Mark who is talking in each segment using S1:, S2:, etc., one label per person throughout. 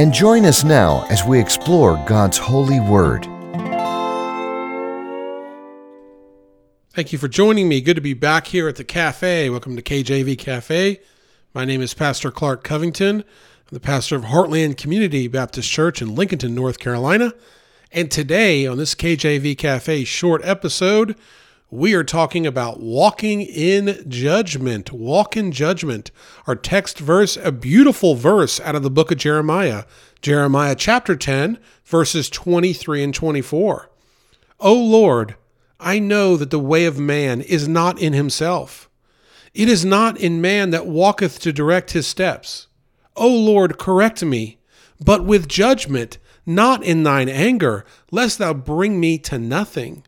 S1: and join us now as we explore God's holy word.
S2: Thank you for joining me. Good to be back here at the cafe. Welcome to KJV Cafe. My name is Pastor Clark Covington. I'm the pastor of Heartland Community Baptist Church in Lincolnton, North Carolina. And today, on this KJV Cafe short episode, we are talking about walking in judgment. Walk in judgment. Our text verse, a beautiful verse out of the book of Jeremiah, Jeremiah chapter 10, verses 23 and 24. O Lord, I know that the way of man is not in himself. It is not in man that walketh to direct his steps. O Lord, correct me, but with judgment, not in thine anger, lest thou bring me to nothing.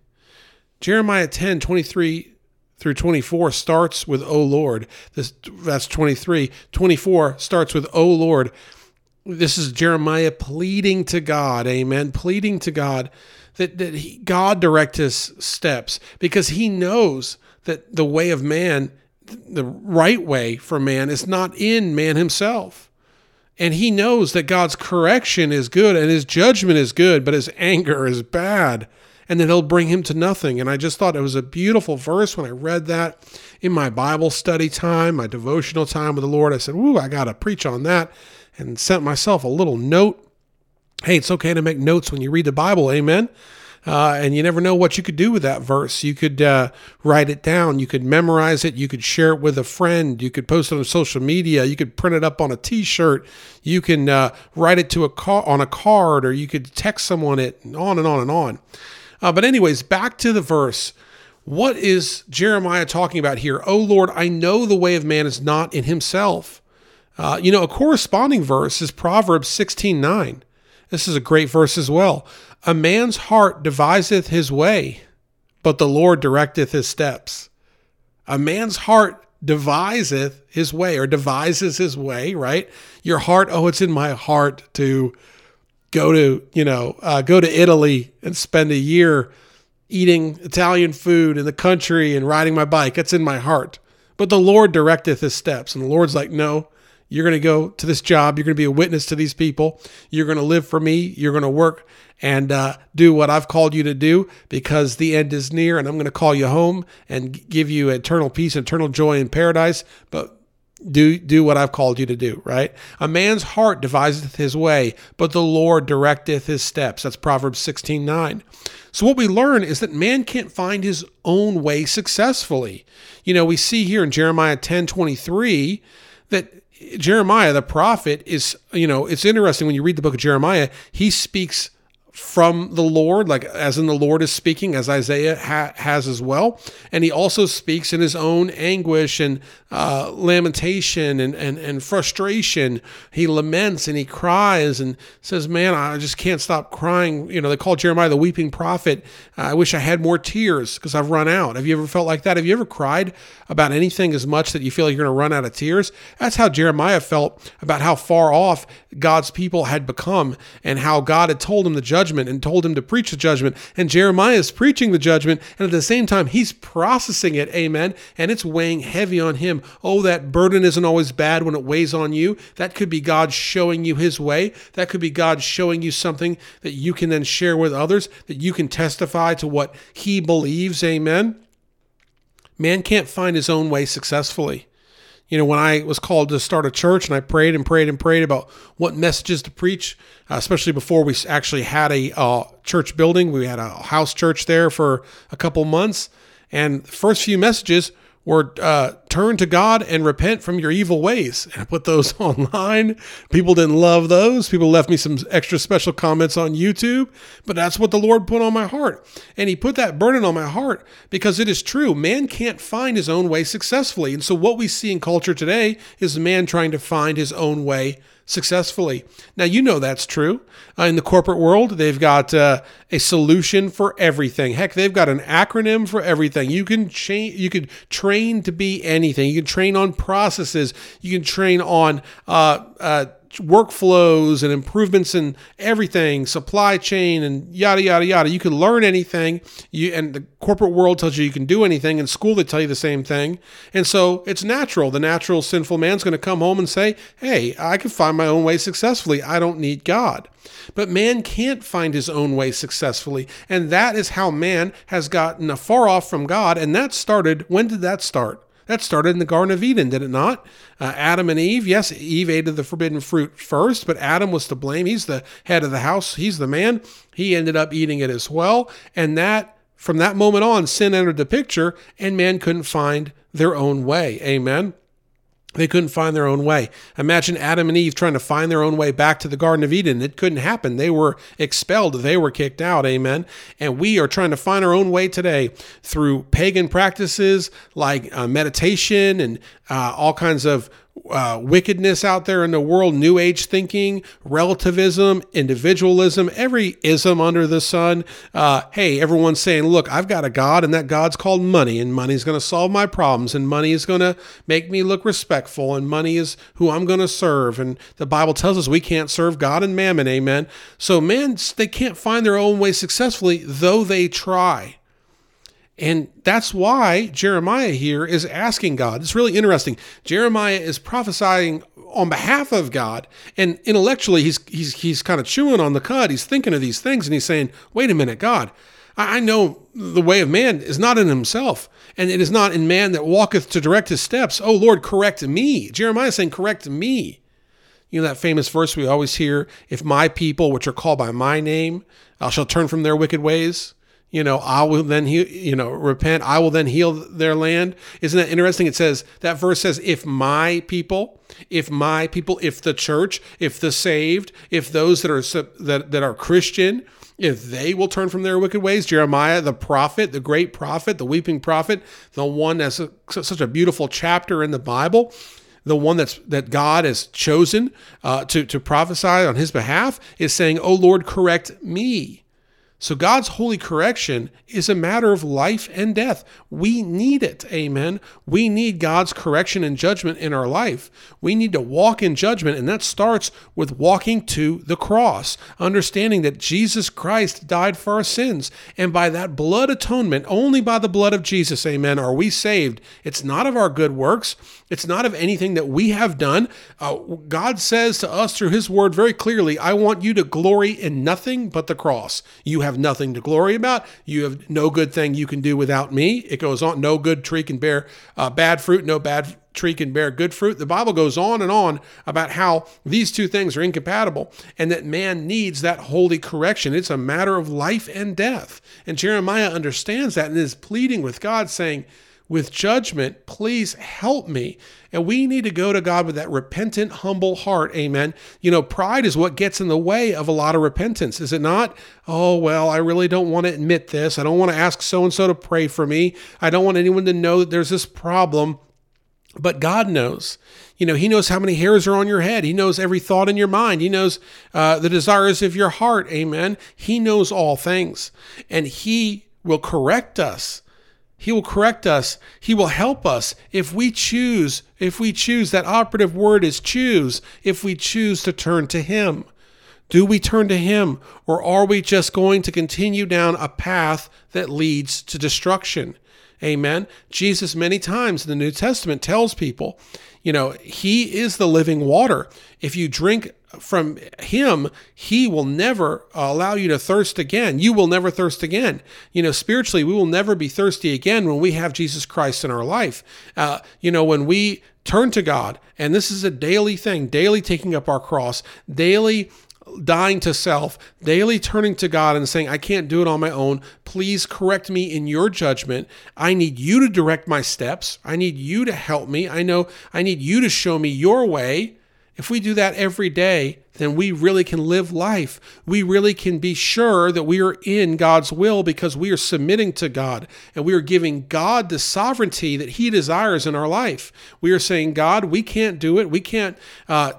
S2: Jeremiah 10 23 through 24 starts with, O Lord. This, that's 23. 24 starts with, O Lord. This is Jeremiah pleading to God, amen, pleading to God that, that he, God direct his steps because he knows that the way of man, the right way for man, is not in man himself. And he knows that God's correction is good and his judgment is good, but his anger is bad and that he'll bring him to nothing. And I just thought it was a beautiful verse when I read that in my Bible study time, my devotional time with the Lord. I said, Ooh, I got to preach on that, and sent myself a little note. Hey, it's okay to make notes when you read the Bible, amen. Uh, and you never know what you could do with that verse. You could uh, write it down, you could memorize it, you could share it with a friend, you could post it on social media, you could print it up on a T-shirt, you can uh, write it to a car on a card, or you could text someone it, and on and on and on. Uh, but, anyways, back to the verse. What is Jeremiah talking about here? Oh Lord, I know the way of man is not in himself. Uh, you know, a corresponding verse is Proverbs 16 9. This is a great verse as well. A man's heart deviseth his way, but the Lord directeth his steps. A man's heart deviseth his way or devises his way, right? Your heart, oh, it's in my heart to go to you know uh, go to Italy and spend a year eating Italian food in the country and riding my bike. That's in my heart. But the Lord directeth his steps, and the Lord's like, no. You're going to go to this job. You're going to be a witness to these people. You're going to live for me. You're going to work and uh, do what I've called you to do because the end is near and I'm going to call you home and give you eternal peace, eternal joy in paradise. But do do what I've called you to do, right? A man's heart deviseth his way, but the Lord directeth his steps. That's Proverbs 16, 9. So what we learn is that man can't find his own way successfully. You know, we see here in Jeremiah 10, 23 that Jeremiah, the prophet, is, you know, it's interesting when you read the book of Jeremiah, he speaks from the Lord, like as in the Lord is speaking, as Isaiah ha- has as well. And he also speaks in his own anguish and uh, lamentation and, and, and frustration. He laments and he cries and says, Man, I just can't stop crying. You know, they call Jeremiah the weeping prophet. I wish I had more tears because I've run out. Have you ever felt like that? Have you ever cried about anything as much that you feel like you're going to run out of tears? That's how Jeremiah felt about how far off God's people had become and how God had told him the judgment and told him to preach the judgment. And Jeremiah is preaching the judgment. And at the same time, he's processing it. Amen. And it's weighing heavy on him Oh, that burden isn't always bad when it weighs on you. That could be God showing you his way. That could be God showing you something that you can then share with others, that you can testify to what he believes. Amen. Man can't find his own way successfully. You know, when I was called to start a church and I prayed and prayed and prayed about what messages to preach, uh, especially before we actually had a uh, church building, we had a house church there for a couple months. And the first few messages or uh, turn to God and repent from your evil ways. And I put those online. People didn't love those. People left me some extra special comments on YouTube, but that's what the Lord put on my heart. And He put that burden on my heart because it is true. Man can't find his own way successfully. And so what we see in culture today is man trying to find his own way successfully. Now, you know that's true. Uh, in the corporate world, they've got uh, a solution for everything. Heck, they've got an acronym for everything. You can change, you can train to be anything. You can train on processes. You can train on uh, uh workflows and improvements in everything, supply chain and yada yada yada. You can learn anything. You and the corporate world tells you you can do anything. In school, they tell you the same thing. And so it's natural. The natural sinful man's going to come home and say, "Hey, I can find my own way successfully. I don't need God." But man can't find his own way successfully, and that is how man has gotten afar off from God. And that started. When did that start? That started in the Garden of Eden, did it not? Uh, Adam and Eve, yes, Eve ate of the forbidden fruit first, but Adam was to blame. He's the head of the house, he's the man. He ended up eating it as well. And that, from that moment on, sin entered the picture and man couldn't find their own way. Amen. They couldn't find their own way. Imagine Adam and Eve trying to find their own way back to the Garden of Eden. It couldn't happen. They were expelled, they were kicked out. Amen. And we are trying to find our own way today through pagan practices like uh, meditation and uh, all kinds of uh, wickedness out there in the world, new age thinking, relativism, individualism, every ism under the sun. Uh, hey, everyone's saying, look, I've got a God, and that God's called money, and money's going to solve my problems, and money is going to make me look respectful, and money is who I'm going to serve. And the Bible tells us we can't serve God and mammon, amen. So, man, they can't find their own way successfully, though they try. And that's why Jeremiah here is asking God. It's really interesting. Jeremiah is prophesying on behalf of God, and intellectually he's he's he's kind of chewing on the cud. He's thinking of these things, and he's saying, "Wait a minute, God, I know the way of man is not in himself, and it is not in man that walketh to direct his steps. Oh Lord, correct me." Jeremiah is saying, "Correct me." You know that famous verse we always hear: "If my people, which are called by my name, I shall turn from their wicked ways." You know, I will then he, you know, repent. I will then heal their land. Isn't that interesting? It says that verse says, if my people, if my people, if the church, if the saved, if those that are that that are Christian, if they will turn from their wicked ways, Jeremiah, the prophet, the great prophet, the weeping prophet, the one that's a, such a beautiful chapter in the Bible, the one that's that God has chosen uh, to to prophesy on His behalf, is saying, "Oh Lord, correct me." So God's holy correction is a matter of life and death. We need it. Amen. We need God's correction and judgment in our life. We need to walk in judgment, and that starts with walking to the cross, understanding that Jesus Christ died for our sins. And by that blood atonement, only by the blood of Jesus, amen, are we saved. It's not of our good works, it's not of anything that we have done. Uh, God says to us through His word very clearly, I want you to glory in nothing but the cross. You have nothing to glory about. You have no good thing you can do without me. It goes on, no good tree can bear uh, bad fruit, no bad tree can bear good fruit. The Bible goes on and on about how these two things are incompatible and that man needs that holy correction. It's a matter of life and death. And Jeremiah understands that and is pleading with God, saying, with judgment, please help me. And we need to go to God with that repentant, humble heart. Amen. You know, pride is what gets in the way of a lot of repentance, is it not? Oh, well, I really don't want to admit this. I don't want to ask so and so to pray for me. I don't want anyone to know that there's this problem. But God knows. You know, He knows how many hairs are on your head. He knows every thought in your mind. He knows uh, the desires of your heart. Amen. He knows all things. And He will correct us he will correct us. He will help us if we choose, if we choose, that operative word is choose, if we choose to turn to Him. Do we turn to Him, or are we just going to continue down a path that leads to destruction? Amen. Jesus, many times in the New Testament, tells people, you know, He is the living water. If you drink from him, he will never allow you to thirst again. You will never thirst again. You know, spiritually, we will never be thirsty again when we have Jesus Christ in our life. Uh, you know, when we turn to God, and this is a daily thing, daily taking up our cross, daily dying to self, daily turning to God and saying, I can't do it on my own. Please correct me in your judgment. I need you to direct my steps. I need you to help me. I know I need you to show me your way. If we do that every day, then we really can live life. We really can be sure that we are in God's will because we are submitting to God and we are giving God the sovereignty that He desires in our life. We are saying, God, we can't do it. We can't uh,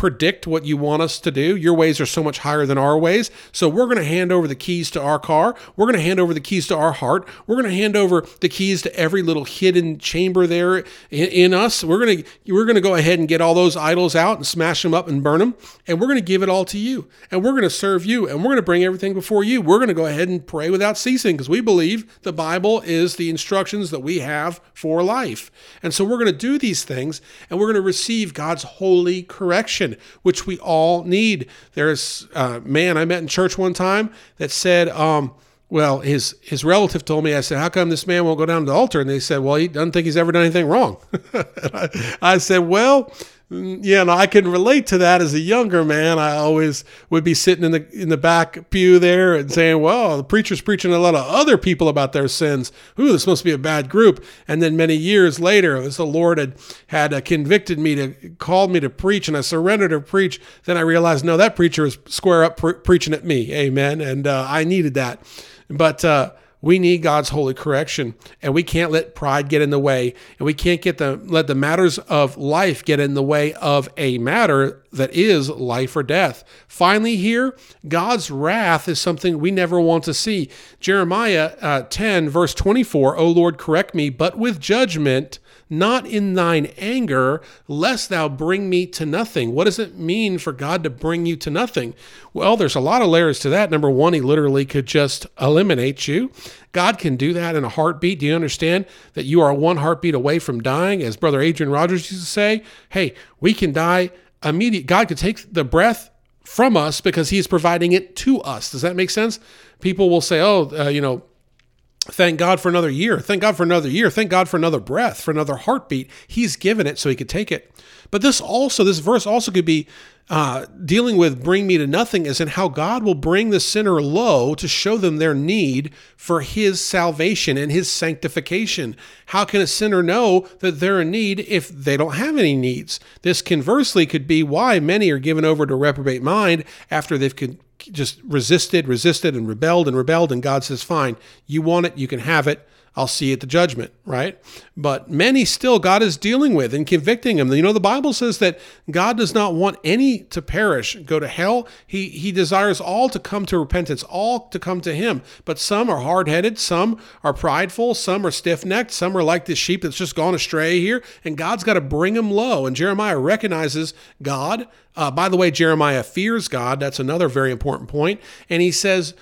S2: predict what you want us to do. Your ways are so much higher than our ways. So we're going to hand over the keys to our car. We're going to hand over the keys to our heart. We're going to hand over the keys to every little hidden chamber there in, in us. We're going to we're going to go ahead and get all those idols out and smash them up and burn them, and we're going to give it all to you. And we're going to serve you, and we're going to bring everything before you. We're going to go ahead and pray without ceasing because we believe the Bible is the instructions that we have for life. And so we're going to do these things, and we're going to receive God's holy correction, which we all need. There's a man I met in church one time that said, um, well, his his relative told me. I said, "How come this man won't go down to the altar?" And they said, "Well, he doesn't think he's ever done anything wrong." I, I said, "Well, Mm, yeah, no, I can relate to that as a younger man. I always would be sitting in the in the back pew there and saying, "Well, the preacher's preaching a lot of other people about their sins. Ooh, this must be a bad group." And then many years later, as the Lord had had uh, convicted me to called me to preach, and I surrendered to preach, then I realized, no, that preacher was square up pre- preaching at me. Amen. And uh, I needed that, but. Uh, we need God's holy correction, and we can't let pride get in the way, and we can't get the let the matters of life get in the way of a matter that is life or death. Finally, here, God's wrath is something we never want to see. Jeremiah uh, 10, verse 24, O Lord, correct me, but with judgment not in thine anger, lest thou bring me to nothing. What does it mean for God to bring you to nothing? Well, there's a lot of layers to that. Number one, he literally could just eliminate you. God can do that in a heartbeat. Do you understand that you are one heartbeat away from dying? As Brother Adrian Rogers used to say, hey, we can die immediate. God could take the breath from us because he's providing it to us. Does that make sense? People will say, oh, uh, you know, Thank God for another year. Thank God for another year. Thank God for another breath, for another heartbeat. He's given it so he could take it. But this also, this verse also could be uh, dealing with bring me to nothing, as in how God will bring the sinner low to show them their need for his salvation and his sanctification. How can a sinner know that they're in need if they don't have any needs? This conversely could be why many are given over to reprobate mind after they've just resisted, resisted, and rebelled and rebelled. And God says, Fine, you want it, you can have it. I'll see you at the judgment, right? But many still God is dealing with and convicting them. You know, the Bible says that God does not want any to perish, go to hell. He he desires all to come to repentance, all to come to him. But some are hard-headed, some are prideful, some are stiff-necked, some are like this sheep that's just gone astray here, and God's got to bring them low. And Jeremiah recognizes God. Uh, by the way, Jeremiah fears God. That's another very important point. And he says,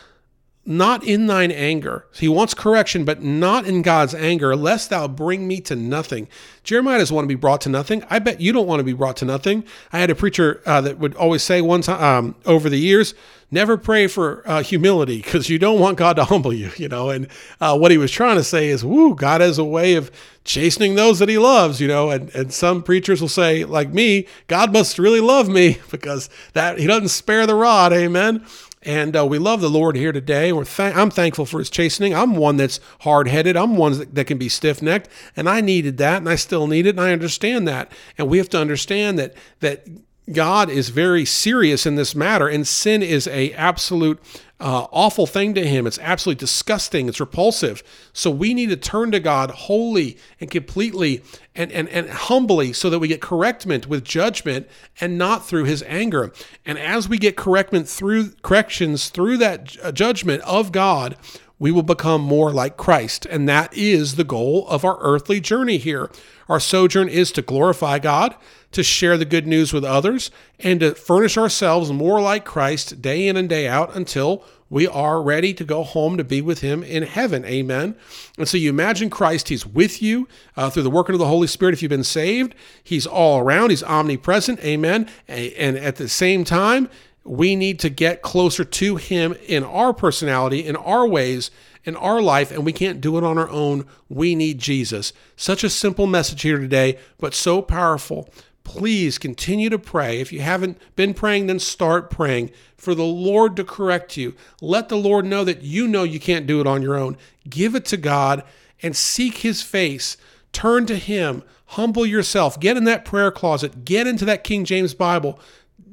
S2: not in thine anger. He wants correction, but not in God's anger, lest thou bring me to nothing. Jeremiah doesn't want to be brought to nothing. I bet you don't want to be brought to nothing. I had a preacher uh, that would always say one time um, over the years, never pray for uh, humility because you don't want God to humble you, you know. And uh, what he was trying to say is, woo, God has a way of chastening those that he loves, you know. And, and some preachers will say, like me, God must really love me because that he doesn't spare the rod, amen. And uh, we love the Lord here today. We're th- I'm thankful for his chastening. I'm one that's hard headed. I'm one that, that can be stiff necked. And I needed that and I still need it. And I understand that. And we have to understand that, that God is very serious in this matter, and sin is a absolute uh, awful thing to Him. It's absolutely disgusting. It's repulsive. So we need to turn to God wholly and completely and, and, and humbly so that we get correctment with judgment and not through His anger. And as we get correctment through corrections through that judgment of God, we will become more like Christ. And that is the goal of our earthly journey here. Our sojourn is to glorify God, to share the good news with others, and to furnish ourselves more like Christ day in and day out until we are ready to go home to be with him in heaven. Amen. And so you imagine Christ, he's with you uh, through the working of the Holy Spirit if you've been saved. He's all around, he's omnipresent. Amen. And at the same time, we need to get closer to Him in our personality, in our ways, in our life, and we can't do it on our own. We need Jesus. Such a simple message here today, but so powerful. Please continue to pray. If you haven't been praying, then start praying for the Lord to correct you. Let the Lord know that you know you can't do it on your own. Give it to God and seek His face. Turn to Him. Humble yourself. Get in that prayer closet. Get into that King James Bible.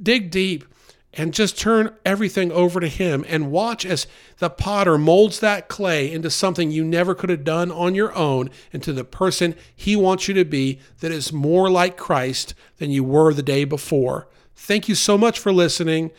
S2: Dig deep and just turn everything over to Him and watch as the potter molds that clay into something you never could have done on your own, into the person He wants you to be that is more like Christ than you were the day before. Thank you so much for listening.